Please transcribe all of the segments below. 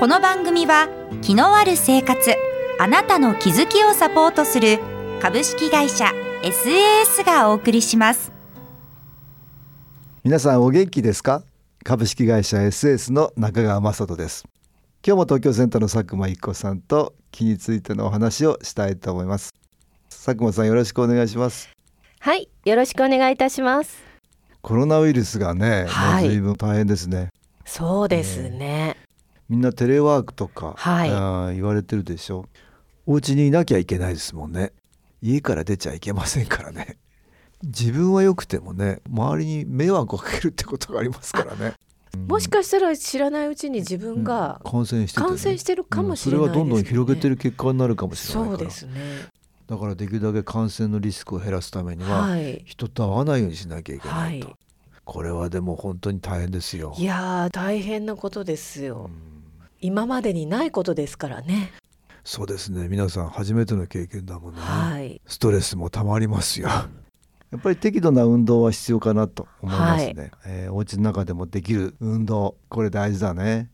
この番組は気のある生活あなたの気づきをサポートする株式会社 SAS がお送りします。皆さんお元気ですか？株式会社 SS の中川雅人です。今日も東京センターの佐久間一子さんと気についてのお話をしたいと思います。佐久間さんよろしくお願いします。はい、よろしくお願いいたします。コロナウイルスがね、はい。もう随分大変ですね。そうですね。みんなテレワークとか、はい。あー言われてるでしょ。お家にいなきゃいけないですもんね。家から出ちゃいけませんからね。自分は良くてもね周りに迷惑をかけるってことがありますからね。もしかしたら知らないうちに自分が感染しててね、感染してるかもしれうんそれないですね。はどんどん広げてる結果になるかもしれないから。そうですね。だからできるだけ感染のリスクを減らすためには、はい。人と会わないようにしなきゃいけないと、はい。これはでも本当に大変ですよ。いやー大変なことですよ。うん今までにないことですからね。そうですね。皆さん初めての経験だもんね、はい。ストレスもたまりますよ。やっぱり適度な運動は必要かなと思いますね、えーお家の中でもできる運動これ大事だね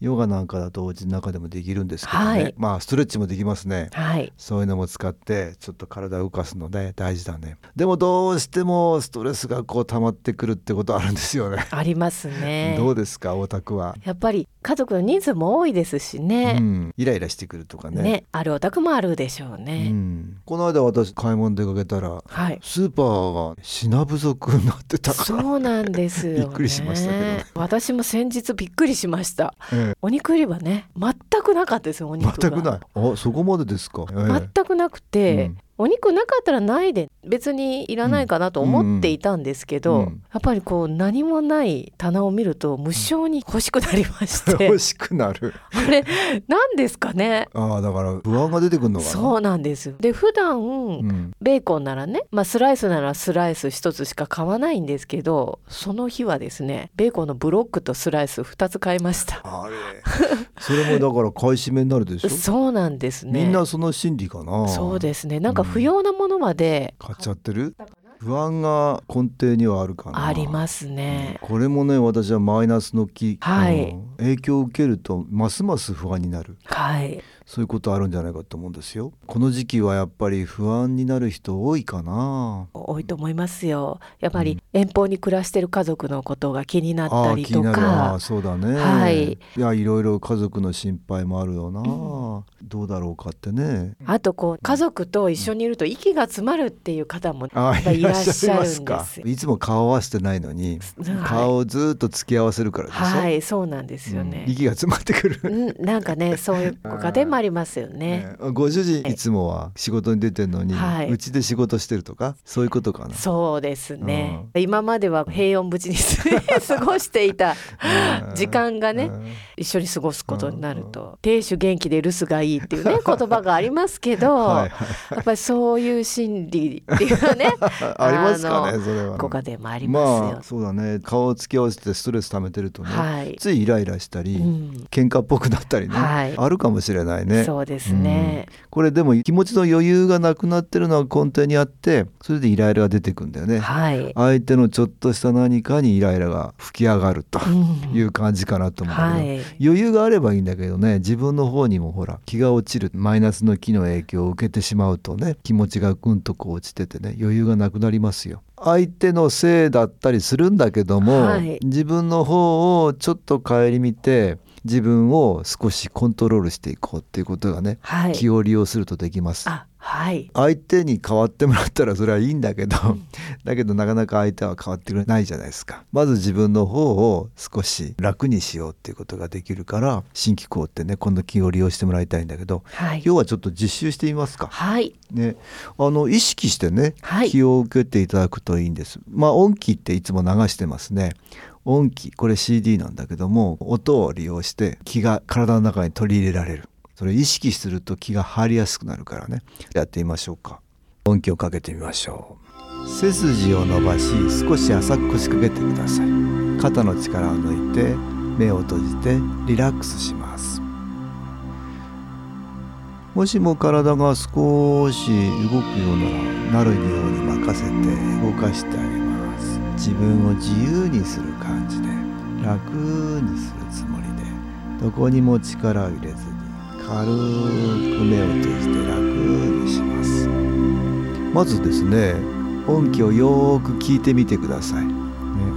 ヨガなんかだとお家の中でもできるんですけどね、はいまあストレッチもできますねはい。そういうのも使ってちょっと体を動かすので大事だねでもどうしてもストレスがこう溜まってくるってことあるんですよねありますね。どうですかお宅は、やっぱり家族の人数も多いですしうね。ん、イライラしてくるとかねね、あるお宅もあるでしょううね。ん、この間私買い物出かけたらはい。スーパーが品不足になってたからそうなんですよ、ね。びっくりしましたけど私も先日びっくりしました。えお肉売り場ね、全くなかったですよ。おえ肉が。全くない。あそこまでですか、ええ。全くなくて、うんお肉なかったらないで別にいらないかなと思っていたんですけど、うんうん。やっぱりこう何もない棚を見ると無性に欲しくなりまして、欲しくなる。あれ何ですかね？ああだから不安が出てくるのかな？そうなんですよ。で普段、うん、ベーコンならね、まあ、スライスならスライス一つしか買わないんですけどその日はですねベーコンのブロックとスライス2つ買いました。あれ。それもだから買い占めになるでしょ？そうなんですね。みんなその心理かな。そうですね。なんか不要なものまで買っちゃってる？不安が根底にはあるかな。ありますね、これもね私はマイナスの気、はい。うん影響を受けるとますます不安になる。はいそういうことあるんじゃないかと思うんですよ。この時期はやっぱり不安になる人多いかな。多いと思いますよ。やっぱり遠方に暮らしてる家族のことが気になったりとか。ーそうだね。はい。いやいろいろ家族の心配もあるよな、どうだろうかってね。あとこう家族と一緒にいると息が詰まるっていう方もいらっしゃるんですいつも顔合わせてないのに、はい。顔をずっと付き合わせるからでしょ、はいそうなんですようん。ね、息が詰まってくる。うん、なんかねそういうご家庭もありますよね。ね。ご主人いつもは仕事に出てるのに、はい。うちで仕事してるとかそういうことかな。そうですね、今までは平穏無事に過ごしていたうん。時間がねうん。一緒に過ごすことになると亭主元気で留守がいいっていうね 言葉がありますけど、はいやっぱりそういう心理っていう のはねありますかねそれは。ご家庭もありますよ。まあそうだね。顔を付き合わせてストレス溜めてるとね、はい。ついイライラしたり、うん。喧嘩っぽくなったりね、はい。あるかもしれないね。そうですね、これでも気持ちの余裕がなくなってるのは根底にあってそれでイライラが出てくんだよね。はい、相手のちょっとした何かにイライラが吹き上がるとうんいう感じかなと思うけど、はい余裕があればいいんだけどね自分の方にもほら気が落ちるマイナスの気の影響を受けてしまうとね気持ちがぐんとこう落ちててね余裕がなくなりますよ。相手のせいだったりするんだけども、はい自分の方をちょっと顧みて自分を少しコントロールしていこうっていうことがね、はい気を利用するとできます。あはい相手に変わってもらったらそれはいいんだけど、だけどなかなか相手は変わってくれないじゃないですかまず自分の方を少し楽にしようっていうことができるから新機構ってねこの気を利用してもらいたいんだけどはい今日はちょっと実習してみますか。はいね、あの意識してね、はい気を受けていただくといいんです。まあ音気っていつも流してますね。音気これ CD なんだけども音を利用して気が体の中に取り入れられる。それ意識すると気が入りやすくなるからねやってみましょうか。音気をかけてみましょう。背筋を伸ばし少し浅く腰掛けてください。肩の力を抜いて目を閉じてリラックスします。もしも体が少し動くようならなるように任せて動かしてあげます自分を自由にする感じで楽にするつもりでどこにも力を入れずに軽く目を閉じて楽にします。まずですね音気をよーく聞いてみてください、ね、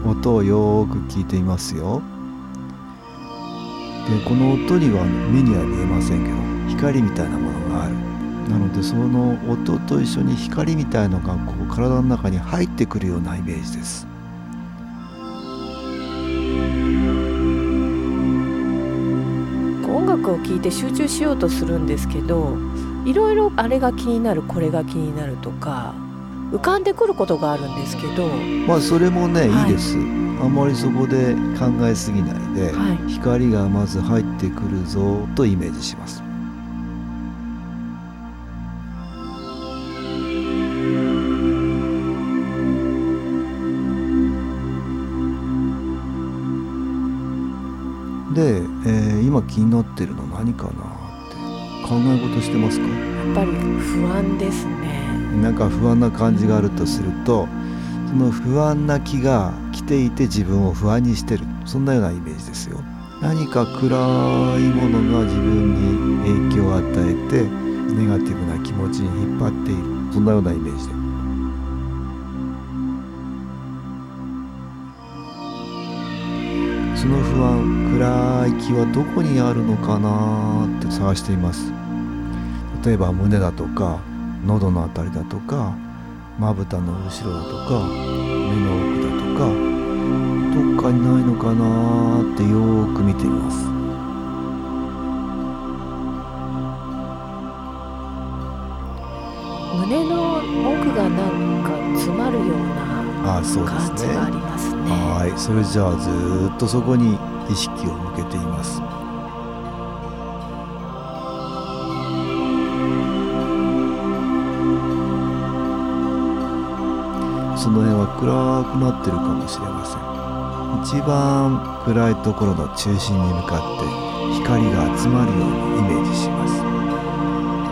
音をよーく聞いてみますよ。でこの音には目には見えませんけど光みたいなものがある。なのでその音と一緒に光みたいのがこう体の中に入ってくるようなイメージです。音楽を聴いて集中しようとするんですけどいろいろあれが気になるこれが気になるとか浮かんでくることがあるんですけどまあそれもね、はい。い、いです。あんまりそこで考えすぎないで、はい。光がまず入ってくるぞとイメージしますで、えー今気になってるの何かなって考え事してますか？やっぱり不安ですね。なんか不安な感じがあるとするとその不安な気が来ていて自分を不安にしてる。そんなようなイメージですよ。何か暗いものが自分に影響を与えてネガティブな気持ちに引っ張っている。そんなようなイメージでその不安暗い気はどこにあるのかなって探しています。例えば胸だとか喉のあたりだとかまぶたの後ろだとか目の奥だとかどっかにないのかなってよーく見てみます。胸の奥がなんか詰まるようなあそうですね。感じがありますねはい。それじゃあずっとそこに意識を向けています。その辺は暗くなってるかもしれません。一番暗いところの中心に向かって光が集まるようにイメージします。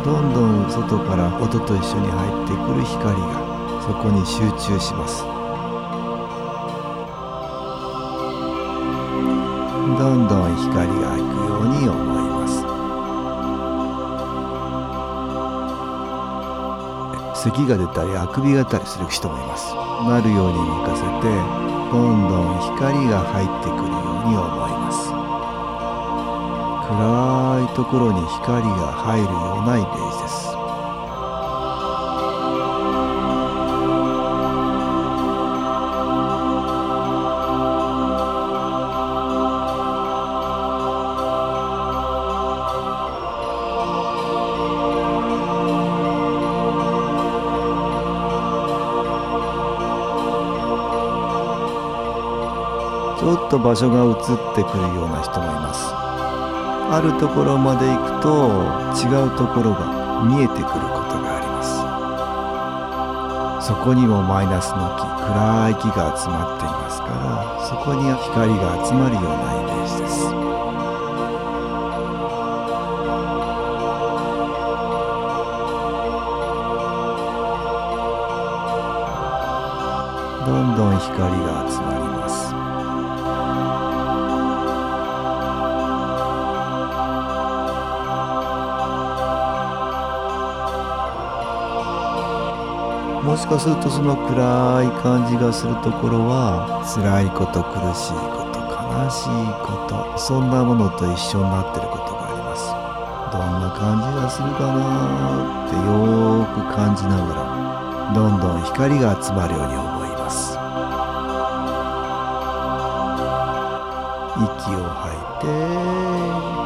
どんどん外から音と一緒に入ってくる光がそこに集中します。どんどん光が行くように思います。咳が出たりあくびが出たりする人もいます。なるように任せてどんどん光が入ってくるように思います。暗いところに光が入るようなイメージです。ちょっと場所が移ってくるような人もいます。あるところまで行くと違うところが見えてくることがあります。そこにもマイナスの気暗い気が集まっていますからそこに光が集まるようなイメージです。どんどん光が集まります。しかするとその暗い感じがするところは辛いこと苦しいこと悲しいことそんなものと一緒になっていることがあります。どんな感じがするかなってよーく感じながらどんどん光が集まるように思います。息を吐いて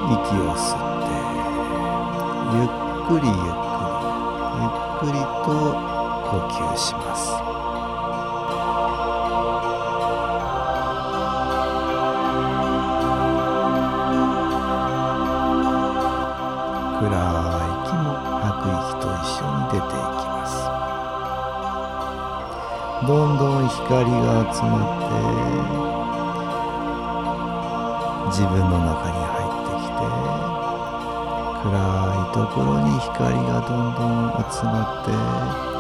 息を吸ってゆっくりゆっくりゆっくりと呼吸します。暗い息も吐く息と一緒に出ていきます。どんどん光が集まって自分の中に入ってきて暗いところに光がどんどん集まって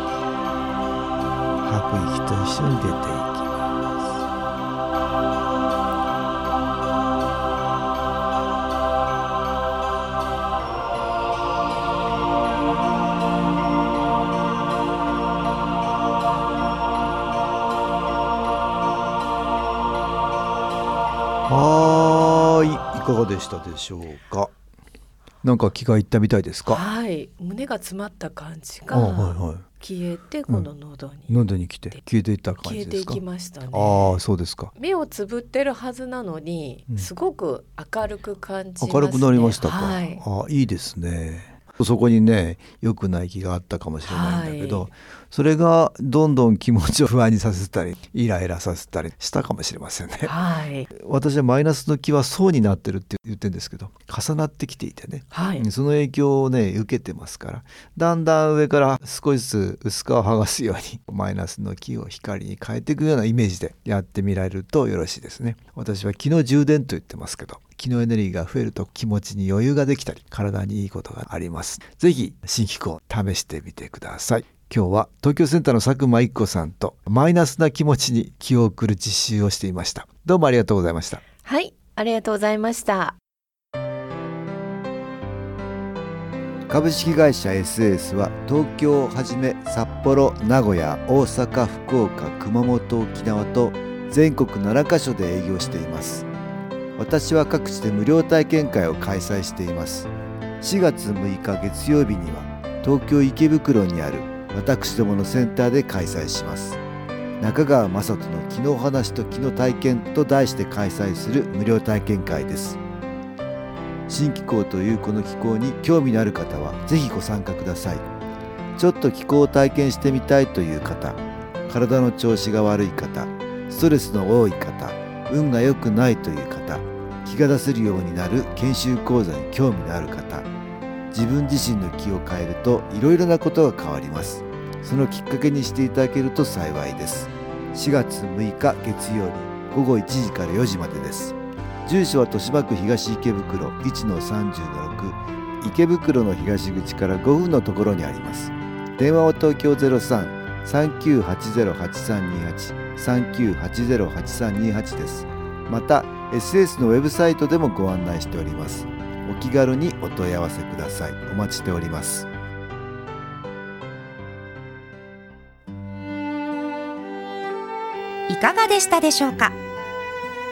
吐く息と一緒に出ていきますはーい、いかがでしたでしょうか。なんか気が入ったみたいですか？はい胸が詰まった感じがは消えてこの喉にい。喉に来て消えていった感消えていじですか。きましたねああ、そうですか。目をつぶってるはずなのに、うんすごく明るく感じます、ね、明るくなりましたか？はい、あいいですね。そこにね良くない気があったかもしれないんだけど、はい。それがどんどん気持ちを不安にさせたりイライラさせたりしたかもしれませんね。はい。私はマイナスの気は層になってるって言ってるんですけど重なってきていてね、はい。うんその影響をね受けてますからだんだん上から少しずつ薄皮を剥がすようにマイナスの気を光に変えていくようなイメージでやってみられるとよろしいですね。私は気の充電と言ってますけど気のエネルギーが増えると気持ちに余裕ができたり体にいいことがあります。ぜひ新機構試してみてください。今日は東京センターの佐久間一子さんとマイナスな気持ちに気を送る実習をしていました。どうもありがとうございました。はいありがとうございました。株式会社 SS は東京をはじめ札幌名古屋大阪福岡熊本沖縄と全国7カ所で営業しています私は各地で無料体験会を開催しています。4月6日月曜日には東京池袋にある私どものセンターで開催します。中川雅人の「気の話と気の体験」と題して開催する無料体験会です。新気候というこの気候に興味のある方はぜひご参加ください。ちょっと気候を体験してみたいという方体の調子が悪い方ストレスの多い方運が良くないという方気が出せるようになる研修講座に興味のある方自分自身の気を変えるといろいろなことが変わります。そのきっかけにしていただけると幸いです。4月6日月曜日午後1時から4時までです。住所は豊島区東池袋1-30-6池袋の東口から5分のところにあります。電話は東京03-3980-8328 3980-8328です。また SS のウェブサイトでもご案内しております。お気軽にお問い合わせください。お待ちしております。いかがでしたでしょうか？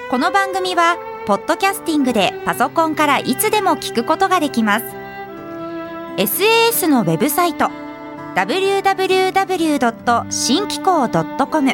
この番組はポッドキャスティングでパソコンからいつでも聞くことができます。SAS のウェブサイト www. 新機構 .com